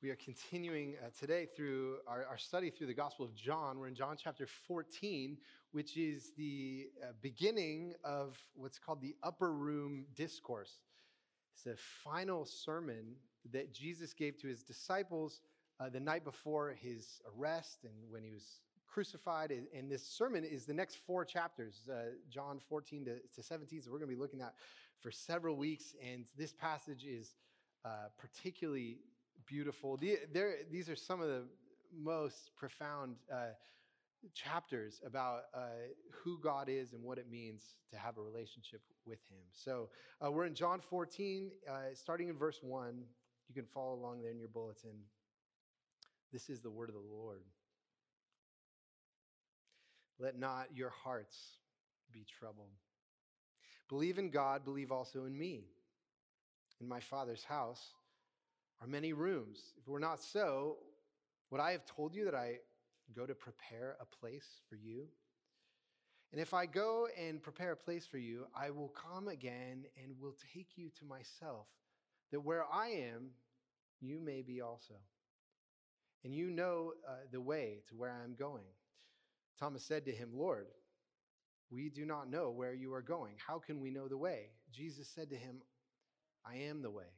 We are continuing uh, today through our, our, study through the Gospel of John. We're in John chapter 14, which is the uh, beginning of what's called the Upper Room Discourse. It's a final sermon that Jesus gave to his disciples uh, the night before his arrest and when he was crucified. And this sermon is the next four chapters, uh, John 14 to, to 17. So we're going to be looking at for several weeks. And this passage is uh, particularly beautiful. The, these are some of the most profound uh, chapters about uh, who God is and what it means to have a relationship with Him. So uh, we're in John 14, uh, starting in verse 1. You can follow along there in your bulletin. This is the word of the Lord. Let not your hearts be troubled. Believe in God, believe also in me. In my Father's house, are many rooms. If it were not so, would I have told you that I go to prepare a place for you? And if I go and prepare a place for you, I will come again and will take you to myself, that where I am, you may be also. And you know uh, the way to where I am going. Thomas said to him, Lord, we do not know where you are going. How can we know the way? Jesus said to him, I am the way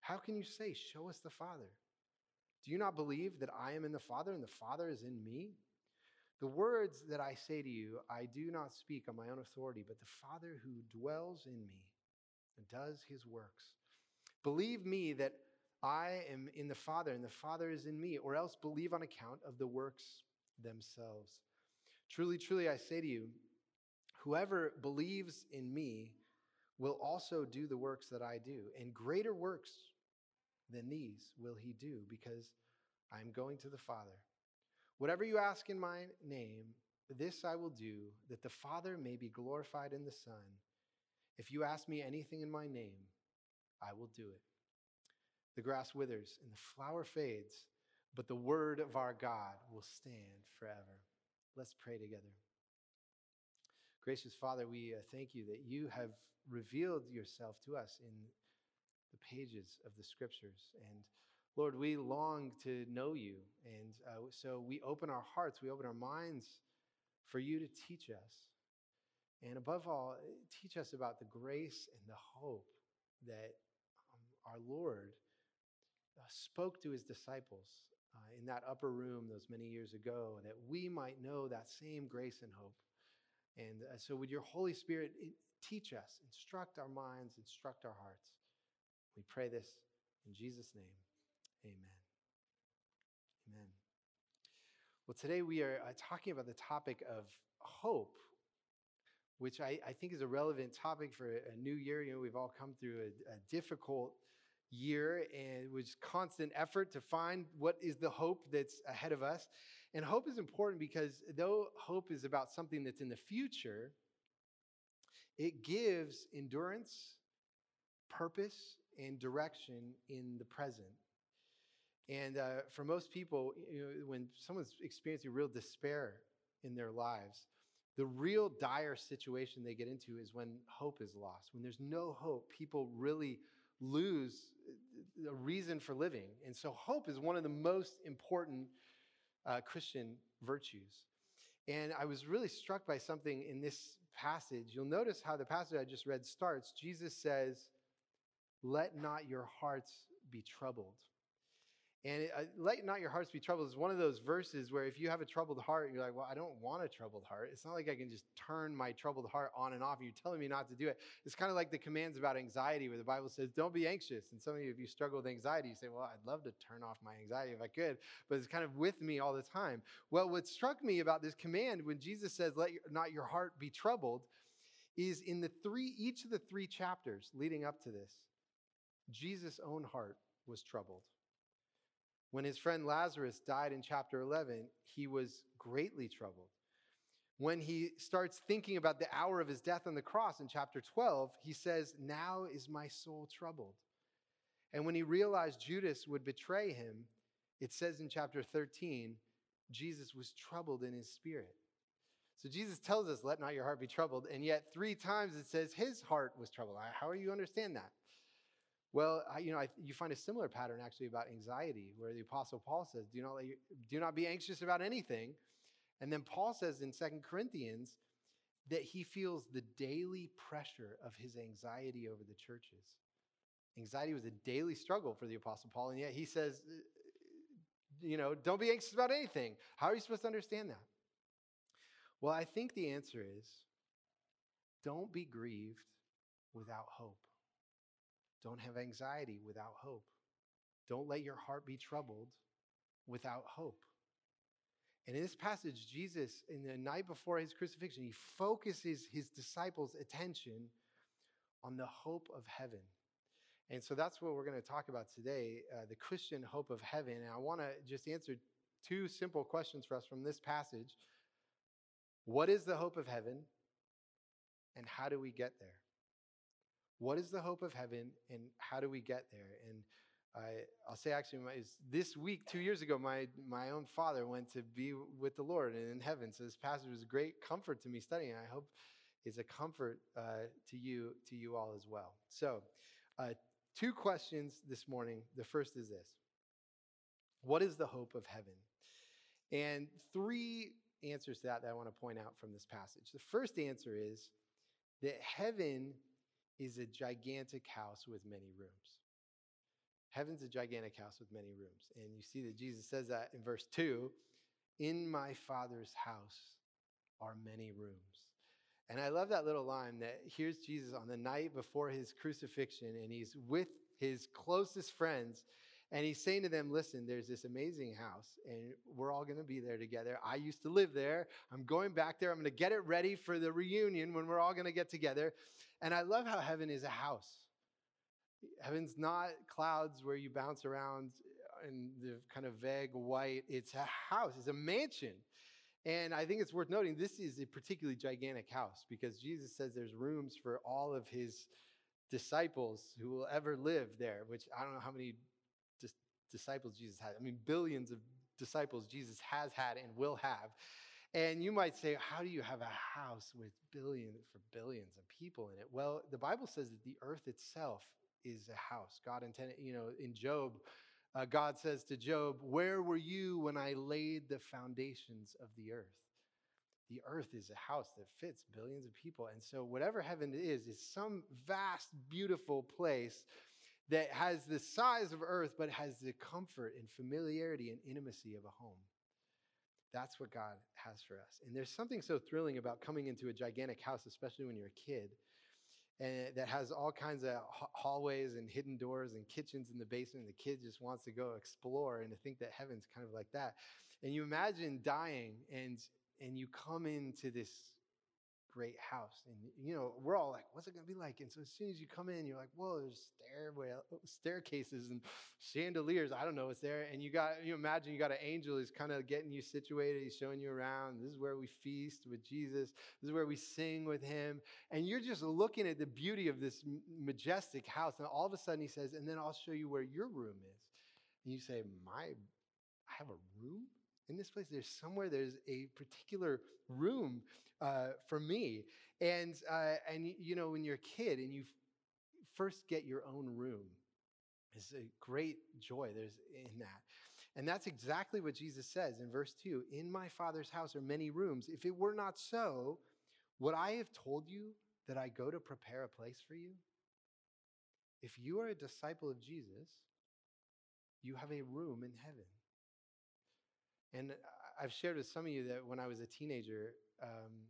How can you say, Show us the Father? Do you not believe that I am in the Father and the Father is in me? The words that I say to you, I do not speak on my own authority, but the Father who dwells in me and does his works. Believe me that I am in the Father and the Father is in me, or else believe on account of the works themselves. Truly, truly, I say to you, whoever believes in me will also do the works that I do, and greater works than these will he do, because I am going to the Father. Whatever you ask in my name, this I will do, that the Father may be glorified in the Son. If you ask me anything in my name, I will do it. The grass withers and the flower fades, but the word of our God will stand forever. Let's pray together. Gracious Father, we uh, thank you that you have revealed yourself to us in the pages of the scriptures. And Lord, we long to know you. And uh, so we open our hearts, we open our minds for you to teach us. And above all, teach us about the grace and the hope that um, our Lord uh, spoke to his disciples uh, in that upper room those many years ago, that we might know that same grace and hope. And uh, so, would your Holy Spirit teach us, instruct our minds, instruct our hearts? We pray this in Jesus' name. Amen. Amen. Well, today we are uh, talking about the topic of hope, which I, I, think is a relevant topic for a new year. You know, we've all come through a, a difficult year and it was constant effort to find what is the hope that's ahead of us. And hope is important because though hope is about something that's in the future, it gives endurance, purpose, and direction in the present. And uh, for most people, you know, when someone's experiencing real despair in their lives, the real dire situation they get into is when hope is lost. When there's no hope, people really lose a reason for living. And so, hope is one of the most important uh, Christian virtues. And I was really struck by something in this passage. You'll notice how the passage I just read starts. Jesus says, Let not your hearts be troubled. And it, uh, let not your hearts be troubled is one of those verses where if you have a troubled heart, you're like, well, I don't want a troubled heart. It's not like I can just turn my troubled heart on and off. And you're telling me not to do it. It's kind of like the commands about anxiety where the Bible says, don't be anxious. And some of you, if you struggle with anxiety, you say, well, I'd love to turn off my anxiety if I could, but it's kind of with me all the time. Well, what struck me about this command when Jesus says, let your, not your heart be troubled, is in the three, each of the three chapters leading up to this, Jesus' own heart was troubled. When his friend Lazarus died in chapter 11, he was greatly troubled. When he starts thinking about the hour of his death on the cross in chapter 12, he says, Now is my soul troubled. And when he realized Judas would betray him, it says in chapter 13, Jesus was troubled in his spirit. So Jesus tells us, Let not your heart be troubled. And yet, three times it says his heart was troubled. How do you understand that? Well, I, you know, I, you find a similar pattern actually about anxiety, where the Apostle Paul says, "Do not your, do not be anxious about anything," and then Paul says in Second Corinthians that he feels the daily pressure of his anxiety over the churches. Anxiety was a daily struggle for the Apostle Paul, and yet he says, uh, uh, you know, don't be anxious about anything. How are you supposed to understand that? Well, I think the answer is don't be grieved without hope. Don't have anxiety without hope. Don't let your heart be troubled without hope. And in this passage, Jesus, in the night before his crucifixion, he focuses his disciples' attention on the hope of heaven. And so that's what we're going to talk about today uh, the Christian hope of heaven. And I want to just answer two simple questions for us from this passage What is the hope of heaven? And how do we get there? What is the hope of heaven and how do we get there? And I, I'll say actually, my, this week, two years ago, my, my own father went to be with the Lord and in heaven. So this passage was a great comfort to me studying. I hope is a comfort uh, to you to you all as well. So, uh, two questions this morning. The first is this: What is the hope of heaven? And three answers to that that I want to point out from this passage. The first answer is that heaven is a gigantic house with many rooms. Heaven's a gigantic house with many rooms. And you see that Jesus says that in verse 2 In my Father's house are many rooms. And I love that little line that here's Jesus on the night before his crucifixion, and he's with his closest friends. And he's saying to them, Listen, there's this amazing house, and we're all going to be there together. I used to live there. I'm going back there. I'm going to get it ready for the reunion when we're all going to get together. And I love how heaven is a house. Heaven's not clouds where you bounce around in the kind of vague white. It's a house, it's a mansion. And I think it's worth noting this is a particularly gigantic house because Jesus says there's rooms for all of his disciples who will ever live there, which I don't know how many disciples Jesus had. I mean, billions of disciples Jesus has had and will have. And you might say, how do you have a house with billions for billions of people in it? Well, the Bible says that the earth itself is a house. God intended, you know, in Job, uh, God says to Job, Where were you when I laid the foundations of the earth? The earth is a house that fits billions of people. And so, whatever heaven is, is some vast, beautiful place that has the size of earth, but has the comfort and familiarity and intimacy of a home. That's what God has for us. And there's something so thrilling about coming into a gigantic house, especially when you're a kid, and that has all kinds of hallways and hidden doors and kitchens in the basement. The kid just wants to go explore and to think that heaven's kind of like that. And you imagine dying and and you come into this great house. And, you know, we're all like, what's it going to be like? And so as soon as you come in, you're like, whoa, there's stairway, staircases and chandeliers. I don't know what's there. And you got, you imagine you got an angel who's kind of getting you situated. He's showing you around. This is where we feast with Jesus. This is where we sing with him. And you're just looking at the beauty of this majestic house. And all of a sudden he says, and then I'll show you where your room is. And you say, my, I have a room? In this place there's somewhere there's a particular room uh, for me. And uh, and you know when you're a kid and you first get your own room it's a great joy there's in that. And that's exactly what jesus says in verse 2 in my father's house are many rooms. If it were not so would i have told you that i go to prepare a place for you? If you are a disciple of jesus you have a room in heaven and I've shared with some of you that when I was a teenager, um,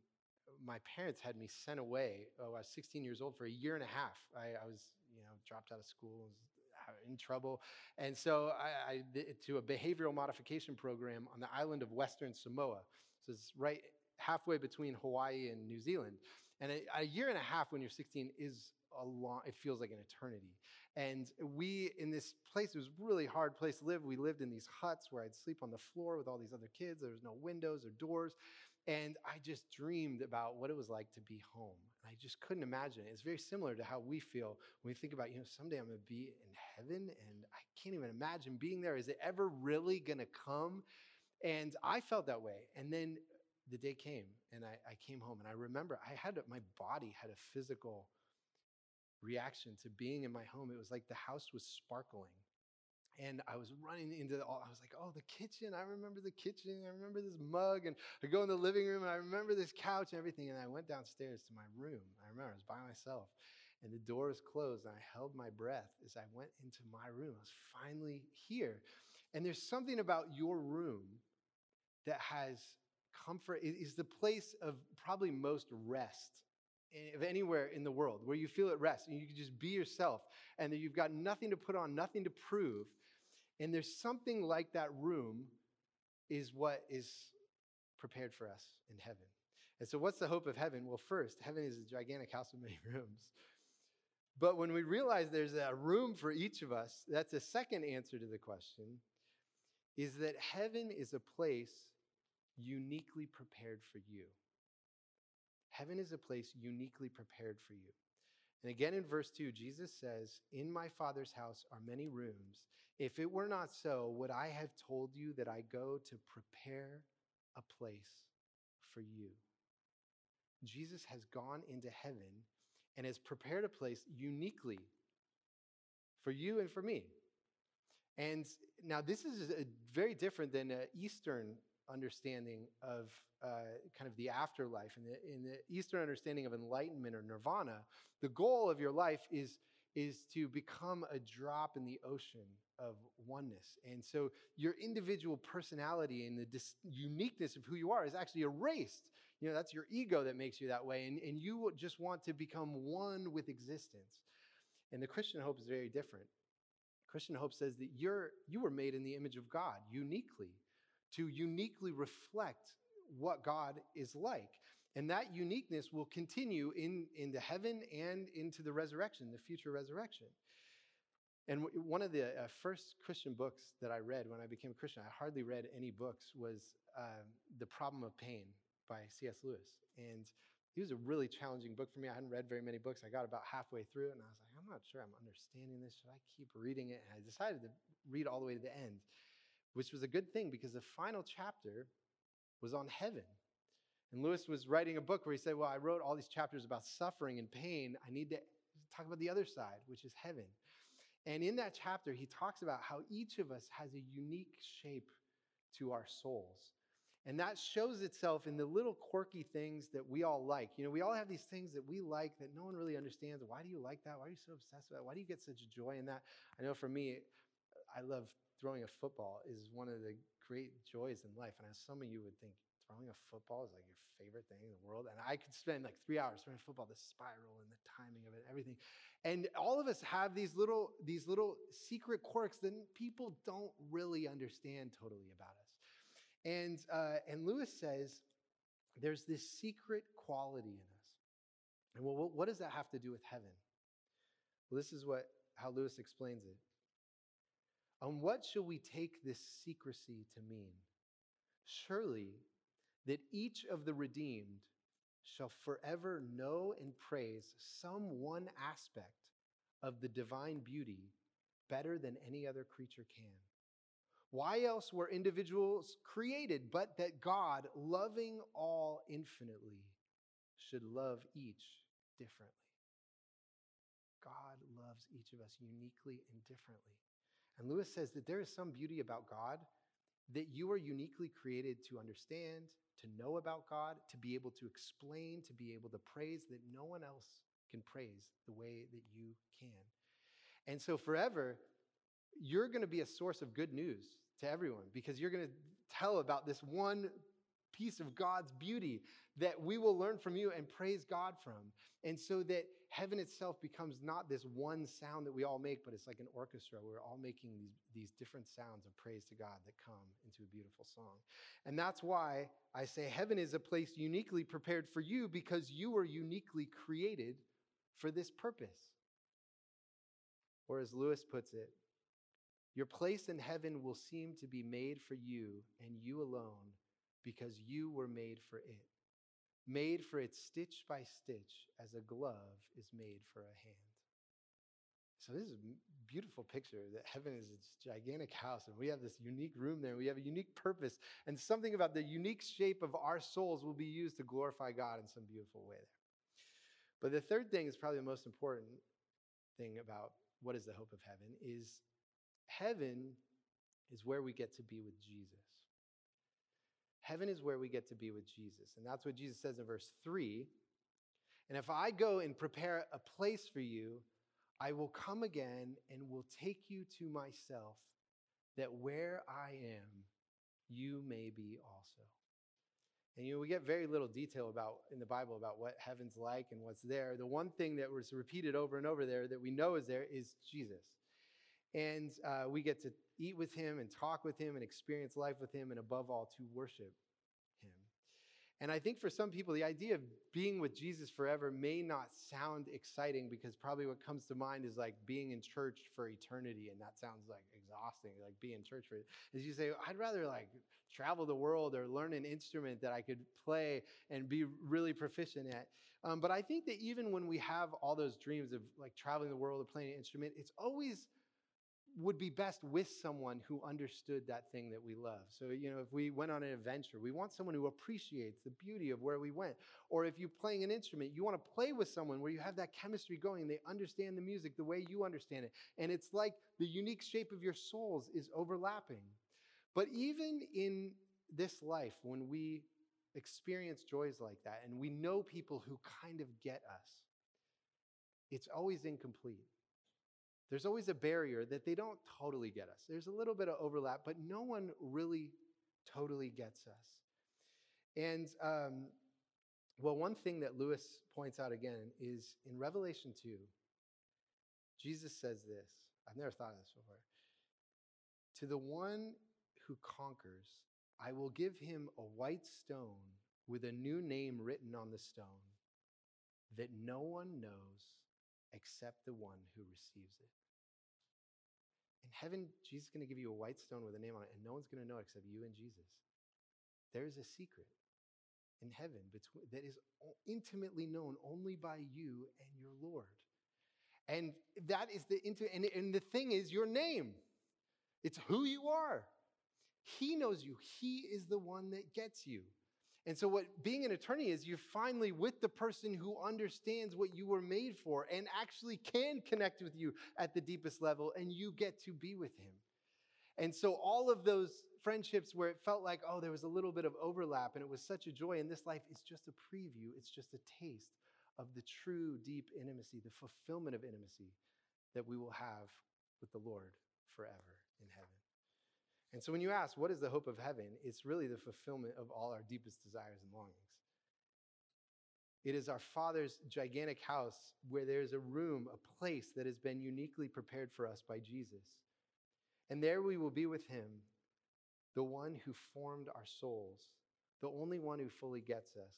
my parents had me sent away. Oh, I was 16 years old for a year and a half. I, I was, you know, dropped out of school, was in trouble, and so I, I to a behavioral modification program on the island of Western Samoa. So it's right halfway between Hawaii and New Zealand. And a, a year and a half when you're 16 is a long, it feels like an eternity. And we, in this place, it was really hard place to live. We lived in these huts where I'd sleep on the floor with all these other kids. There was no windows or doors. And I just dreamed about what it was like to be home. And I just couldn't imagine it. It's very similar to how we feel when we think about, you know, someday I'm going to be in heaven and I can't even imagine being there. Is it ever really going to come? And I felt that way. And then the day came and I, I came home and I remember I had, my body had a physical reaction to being in my home. It was like the house was sparkling. And I was running into the, I was like, oh, the kitchen. I remember the kitchen. I remember this mug. And I go in the living room and I remember this couch and everything. And I went downstairs to my room. I remember I was by myself and the door was closed. And I held my breath as I went into my room. I was finally here. And there's something about your room that has comfort, it is the place of probably most rest of anywhere in the world where you feel at rest and you can just be yourself and that you've got nothing to put on, nothing to prove. And there's something like that room is what is prepared for us in heaven. And so, what's the hope of heaven? Well, first, heaven is a gigantic house with many rooms. But when we realize there's a room for each of us, that's a second answer to the question is that heaven is a place uniquely prepared for you. Heaven is a place uniquely prepared for you. And again in verse 2, Jesus says, In my Father's house are many rooms. If it were not so, would I have told you that I go to prepare a place for you? Jesus has gone into heaven and has prepared a place uniquely for you and for me. And now, this is very different than an Eastern understanding of uh, kind of the afterlife. In the, in the Eastern understanding of enlightenment or nirvana, the goal of your life is, is to become a drop in the ocean of oneness. And so your individual personality and the dis- uniqueness of who you are is actually erased. You know, that's your ego that makes you that way. And, and you just want to become one with existence. And the Christian hope is very different. Christian hope says that you're, you were made in the image of God uniquely to uniquely reflect what God is like. And that uniqueness will continue in, into heaven and into the resurrection, the future resurrection. And one of the uh, first Christian books that I read when I became a Christian, I hardly read any books, was um, The Problem of Pain by C.S. Lewis. And it was a really challenging book for me. I hadn't read very many books. I got about halfway through it and I was like, I'm not sure I'm understanding this. Should I keep reading it? And I decided to read all the way to the end which was a good thing because the final chapter was on heaven. And Lewis was writing a book where he said, Well, I wrote all these chapters about suffering and pain. I need to talk about the other side, which is heaven. And in that chapter, he talks about how each of us has a unique shape to our souls. And that shows itself in the little quirky things that we all like. You know, we all have these things that we like that no one really understands. Why do you like that? Why are you so obsessed with that? Why do you get such joy in that? I know for me, I love throwing a football is one of the great joys in life. And as some of you would think, throwing a football is like your favorite thing in the world. And I could spend like three hours throwing football, the spiral and the timing of it, everything. And all of us have these little, these little secret quirks that people don't really understand totally about us. And, uh, and Lewis says there's this secret quality in us. And well, what does that have to do with heaven? Well, this is what how Lewis explains it. On what shall we take this secrecy to mean? Surely that each of the redeemed shall forever know and praise some one aspect of the divine beauty better than any other creature can. Why else were individuals created but that God, loving all infinitely, should love each differently? God loves each of us uniquely and differently. And Lewis says that there is some beauty about God that you are uniquely created to understand, to know about God, to be able to explain, to be able to praise that no one else can praise the way that you can. And so, forever, you're going to be a source of good news to everyone because you're going to tell about this one piece of God's beauty that we will learn from you and praise God from. And so that heaven itself becomes not this one sound that we all make, but it's like an orchestra. We're all making these, these different sounds of praise to God that come into a beautiful song. And that's why I say heaven is a place uniquely prepared for you because you were uniquely created for this purpose. Or as Lewis puts it, your place in heaven will seem to be made for you and you alone because you were made for it, made for it stitch by stitch as a glove is made for a hand. So this is a beautiful picture that heaven is this gigantic house and we have this unique room there. We have a unique purpose and something about the unique shape of our souls will be used to glorify God in some beautiful way there. But the third thing is probably the most important thing about what is the hope of heaven is heaven is where we get to be with Jesus. Heaven is where we get to be with Jesus. And that's what Jesus says in verse 3. And if I go and prepare a place for you, I will come again and will take you to myself, that where I am, you may be also. And you know, we get very little detail about in the Bible about what heaven's like and what's there. The one thing that was repeated over and over there that we know is there is Jesus. And uh, we get to eat with him and talk with him and experience life with him, and above all, to worship him. And I think for some people, the idea of being with Jesus forever may not sound exciting because probably what comes to mind is like being in church for eternity. And that sounds like exhausting, like being in church for it. As you say, I'd rather like travel the world or learn an instrument that I could play and be really proficient at. Um, but I think that even when we have all those dreams of like traveling the world or playing an instrument, it's always would be best with someone who understood that thing that we love. So, you know, if we went on an adventure, we want someone who appreciates the beauty of where we went. Or if you're playing an instrument, you want to play with someone where you have that chemistry going, they understand the music the way you understand it. And it's like the unique shape of your souls is overlapping. But even in this life, when we experience joys like that and we know people who kind of get us, it's always incomplete. There's always a barrier that they don't totally get us. There's a little bit of overlap, but no one really totally gets us. And um, well, one thing that Lewis points out again is in Revelation 2, Jesus says this. I've never thought of this before. To the one who conquers, I will give him a white stone with a new name written on the stone that no one knows except the one who receives it. In heaven, Jesus is going to give you a white stone with a name on it, and no one's going to know it except you and Jesus. There is a secret in heaven that is intimately known only by you and your Lord. And that is the and, and the thing is your name. It's who you are. He knows you. He is the one that gets you. And so, what being an attorney is, you're finally with the person who understands what you were made for and actually can connect with you at the deepest level, and you get to be with him. And so, all of those friendships where it felt like, oh, there was a little bit of overlap and it was such a joy in this life, it's just a preview, it's just a taste of the true deep intimacy, the fulfillment of intimacy that we will have with the Lord forever in heaven. And so when you ask, what is the hope of heaven? It's really the fulfillment of all our deepest desires and longings. It is our Father's gigantic house where there's a room, a place that has been uniquely prepared for us by Jesus. And there we will be with him, the one who formed our souls, the only one who fully gets us.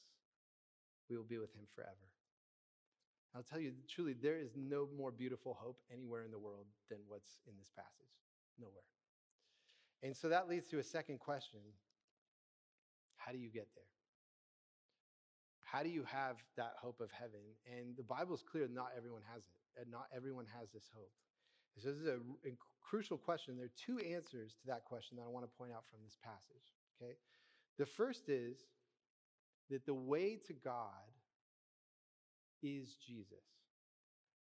We will be with him forever. I'll tell you, truly, there is no more beautiful hope anywhere in the world than what's in this passage. Nowhere. And so that leads to a second question How do you get there? How do you have that hope of heaven? And the Bible is clear not everyone has it, and not everyone has this hope. So this is a, a crucial question. There are two answers to that question that I want to point out from this passage. Okay? The first is that the way to God is Jesus.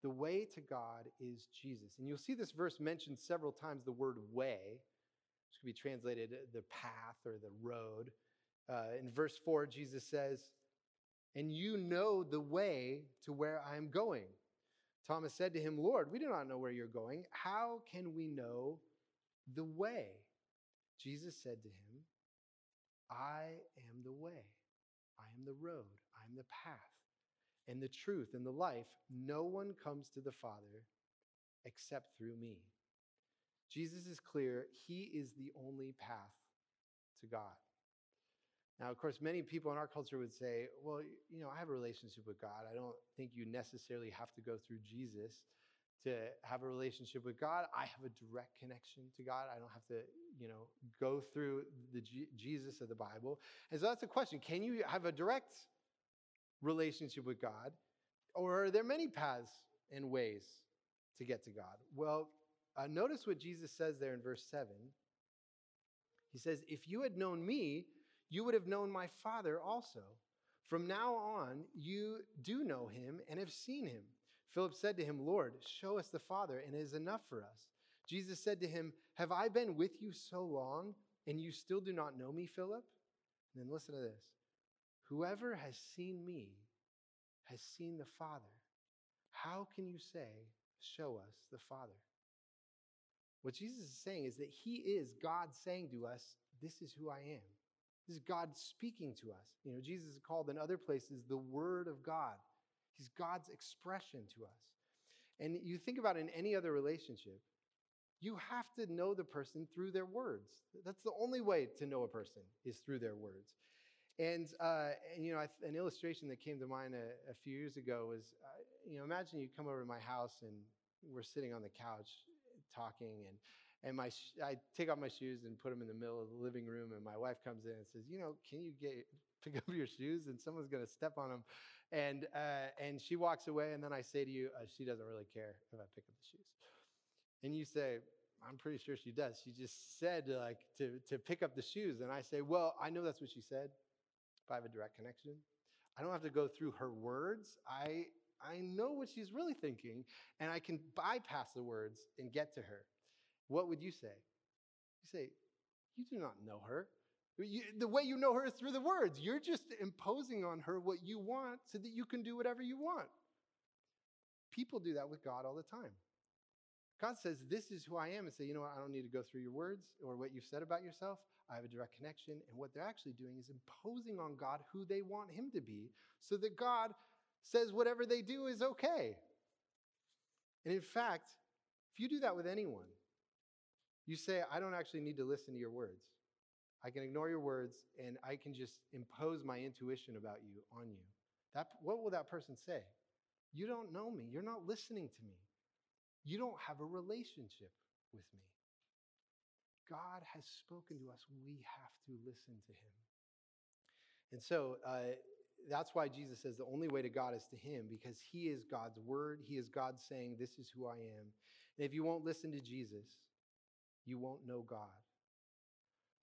The way to God is Jesus. And you'll see this verse mentioned several times the word way which could be translated the path or the road. Uh, in verse 4, Jesus says, And you know the way to where I am going. Thomas said to him, Lord, we do not know where you're going. How can we know the way? Jesus said to him, I am the way, I am the road, I am the path, and the truth and the life. No one comes to the Father except through me. Jesus is clear, he is the only path to God. Now, of course, many people in our culture would say, well, you know, I have a relationship with God. I don't think you necessarily have to go through Jesus to have a relationship with God. I have a direct connection to God. I don't have to, you know, go through the G- Jesus of the Bible. And so that's the question. Can you have a direct relationship with God? Or are there many paths and ways to get to God? Well, uh, notice what Jesus says there in verse 7. He says, If you had known me, you would have known my Father also. From now on, you do know him and have seen him. Philip said to him, Lord, show us the Father, and it is enough for us. Jesus said to him, Have I been with you so long, and you still do not know me, Philip? And then listen to this Whoever has seen me has seen the Father. How can you say, Show us the Father? What Jesus is saying is that He is God saying to us, This is who I am. This is God speaking to us. You know, Jesus is called in other places the Word of God. He's God's expression to us. And you think about in any other relationship, you have to know the person through their words. That's the only way to know a person is through their words. And, uh, and you know, an illustration that came to mind a, a few years ago was, uh, you know, imagine you come over to my house and we're sitting on the couch talking, and and my I take off my shoes and put them in the middle of the living room, and my wife comes in and says, "You know, can you get pick up your shoes? And someone's going to step on them." And uh, and she walks away, and then I say to you, uh, "She doesn't really care if I pick up the shoes." And you say, "I'm pretty sure she does. She just said like to to pick up the shoes." And I say, "Well, I know that's what she said. But I have a direct connection. I don't have to go through her words. I I know what she's really thinking, and I can bypass the words and get to her." what would you say? You say, You do not know her. You, the way you know her is through the words. You're just imposing on her what you want so that you can do whatever you want. People do that with God all the time. God says, This is who I am, and say, You know what? I don't need to go through your words or what you've said about yourself. I have a direct connection. And what they're actually doing is imposing on God who they want Him to be so that God says whatever they do is okay. And in fact, if you do that with anyone, you say, I don't actually need to listen to your words. I can ignore your words and I can just impose my intuition about you on you. That, what will that person say? You don't know me. You're not listening to me. You don't have a relationship with me. God has spoken to us. We have to listen to him. And so uh, that's why Jesus says the only way to God is to him because he is God's word. He is God saying, This is who I am. And if you won't listen to Jesus, you won't know God.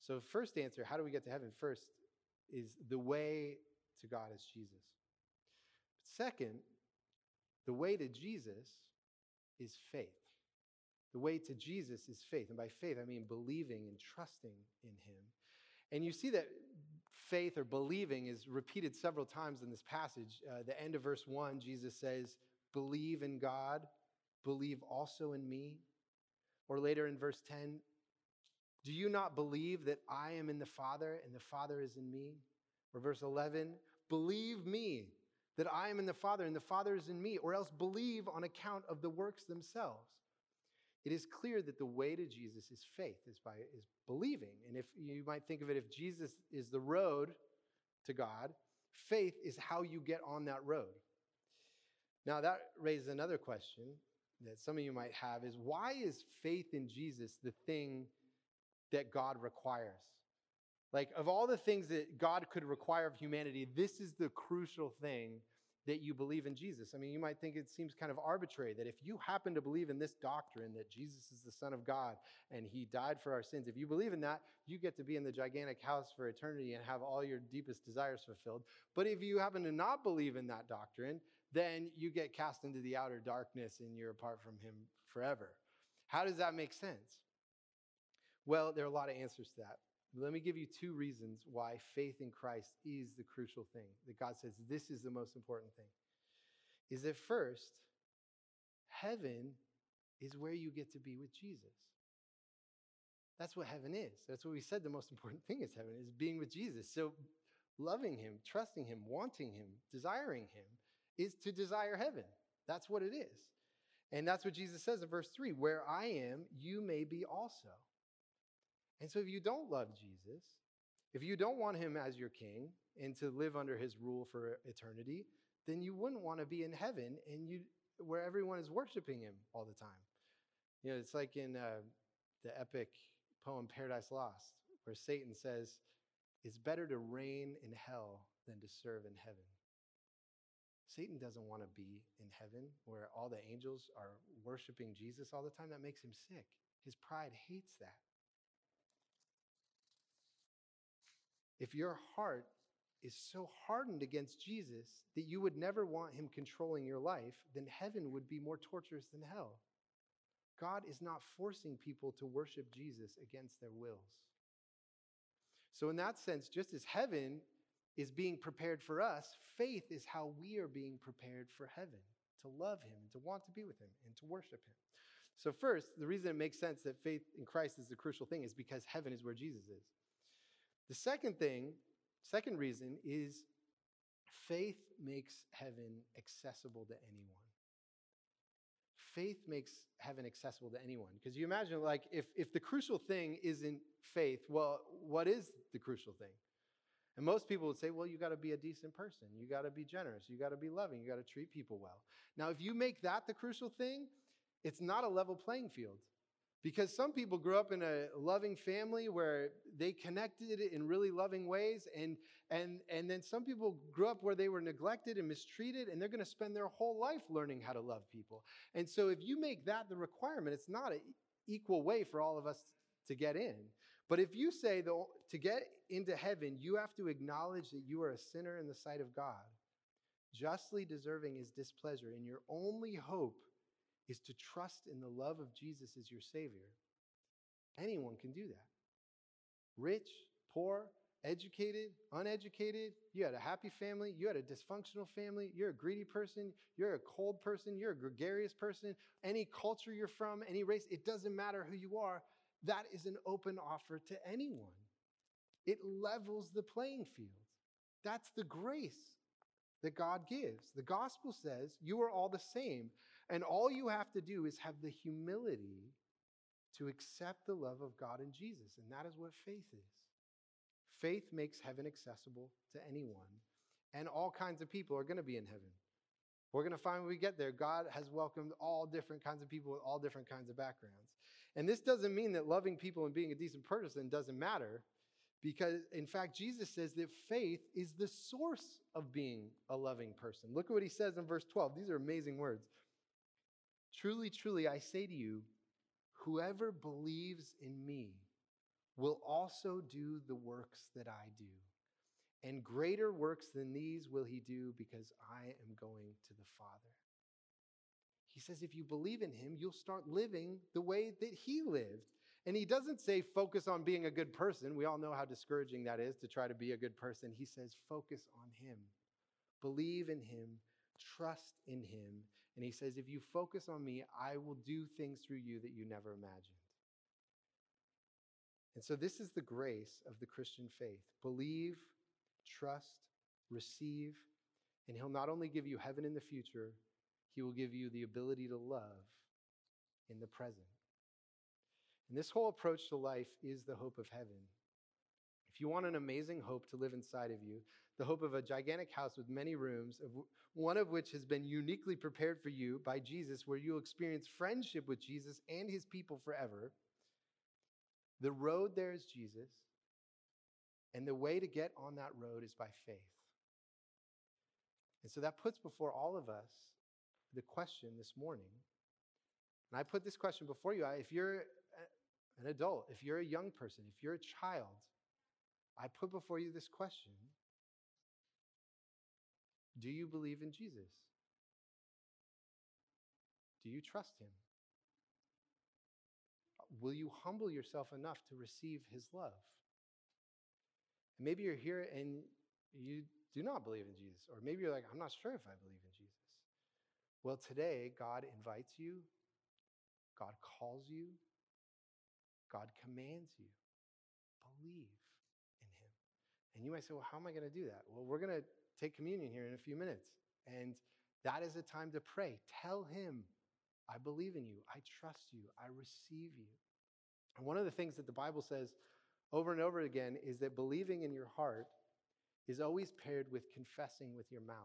So, first answer, how do we get to heaven? First is the way to God is Jesus. Second, the way to Jesus is faith. The way to Jesus is faith. And by faith, I mean believing and trusting in Him. And you see that faith or believing is repeated several times in this passage. Uh, the end of verse 1, Jesus says, Believe in God, believe also in me. Or later in verse 10, do you not believe that I am in the Father and the Father is in me? Or verse 11, believe me that I am in the Father and the Father is in me, or else believe on account of the works themselves. It is clear that the way to Jesus is faith, is by is believing. And if you might think of it, if Jesus is the road to God, faith is how you get on that road. Now that raises another question that some of you might have is why is faith in Jesus the thing that God requires? Like, of all the things that God could require of humanity, this is the crucial thing that you believe in Jesus. I mean, you might think it seems kind of arbitrary that if you happen to believe in this doctrine that Jesus is the Son of God and He died for our sins, if you believe in that, you get to be in the gigantic house for eternity and have all your deepest desires fulfilled. But if you happen to not believe in that doctrine, then you get cast into the outer darkness and you're apart from Him forever. How does that make sense? Well, there are a lot of answers to that. Let me give you two reasons why faith in Christ is the crucial thing, that God says this is the most important thing. Is that first, heaven is where you get to be with Jesus. That's what heaven is. That's what we said the most important thing is heaven, is being with Jesus. So loving him, trusting him, wanting him, desiring him is to desire heaven. That's what it is. And that's what Jesus says in verse 3 where I am, you may be also. And so if you don't love Jesus, If you don't want him as your king and to live under his rule for eternity, then you wouldn't want to be in heaven and you where everyone is worshiping him all the time. You know, it's like in uh, the epic poem Paradise Lost, where Satan says, It's better to reign in hell than to serve in heaven. Satan doesn't want to be in heaven where all the angels are worshiping Jesus all the time. That makes him sick. His pride hates that. If your heart is so hardened against Jesus that you would never want him controlling your life, then heaven would be more torturous than hell. God is not forcing people to worship Jesus against their wills. So, in that sense, just as heaven is being prepared for us, faith is how we are being prepared for heaven to love him and to want to be with him and to worship him. So, first, the reason it makes sense that faith in Christ is the crucial thing is because heaven is where Jesus is. The second thing, second reason is faith makes heaven accessible to anyone. Faith makes heaven accessible to anyone. Because you imagine, like, if, if the crucial thing isn't faith, well, what is the crucial thing? And most people would say, well, you got to be a decent person. You got to be generous. You got to be loving. You got to treat people well. Now, if you make that the crucial thing, it's not a level playing field. Because some people grew up in a loving family where they connected in really loving ways, and, and, and then some people grew up where they were neglected and mistreated, and they're to spend their whole life learning how to love people. And so, if you make that the requirement, it's not an equal way for all of us to get in. But if you say the, to get into heaven, you have to acknowledge that you are a sinner in the sight of God, justly deserving his displeasure, and your only hope is to trust in the love of Jesus as your Savior, anyone can do that. Rich, poor, educated, uneducated, you had a happy family, you had a dysfunctional family, you're a greedy person, you're a cold person, you're a gregarious person, any culture you're from, any race, it doesn't matter who you are. That is an open offer to anyone. It levels the playing field. That's the grace that God gives. The gospel says you are all the same. And all you have to do is have the humility to accept the love of God and Jesus. And that is what faith is. Faith makes heaven accessible to anyone. And all kinds of people are going to be in heaven. We're going to find when we get there, God has welcomed all different kinds of people with all different kinds of backgrounds. And this doesn't mean that loving people and being a decent person doesn't matter, because in fact, Jesus says that faith is the source of being a loving person. Look at what he says in verse 12. These are amazing words. Truly, truly, I say to you, whoever believes in me will also do the works that I do. And greater works than these will he do because I am going to the Father. He says, if you believe in him, you'll start living the way that he lived. And he doesn't say focus on being a good person. We all know how discouraging that is to try to be a good person. He says focus on him, believe in him, trust in him, and he says, If you focus on me, I will do things through you that you never imagined. And so, this is the grace of the Christian faith believe, trust, receive, and he'll not only give you heaven in the future, he will give you the ability to love in the present. And this whole approach to life is the hope of heaven. If you want an amazing hope to live inside of you, the hope of a gigantic house with many rooms, one of which has been uniquely prepared for you by Jesus, where you'll experience friendship with Jesus and his people forever. The road there is Jesus, and the way to get on that road is by faith. And so that puts before all of us the question this morning. And I put this question before you. If you're an adult, if you're a young person, if you're a child, I put before you this question Do you believe in Jesus? Do you trust him? Uh, will you humble yourself enough to receive his love? And maybe you're here and you do not believe in Jesus, or maybe you're like, I'm not sure if I believe in Jesus. Well, today, God invites you, God calls you, God commands you. Believe. In him. And you might say, well, how am I going to do that? Well, we're going to take communion here in a few minutes. And that is a time to pray. Tell him, I believe in you. I trust you. I receive you. And one of the things that the Bible says over and over again is that believing in your heart is always paired with confessing with your mouth.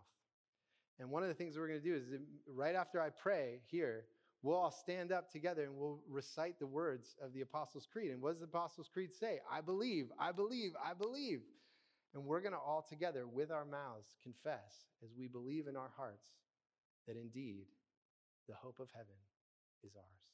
And one of the things we're going to do is um, right after I pray here, we'll all stand up together and we'll recite the words of the Apostles' Creed. And what does the Apostles' Creed say? I believe, I believe, I believe. And we're going to all together with our mouths confess as we believe in our hearts that indeed the hope of heaven is ours.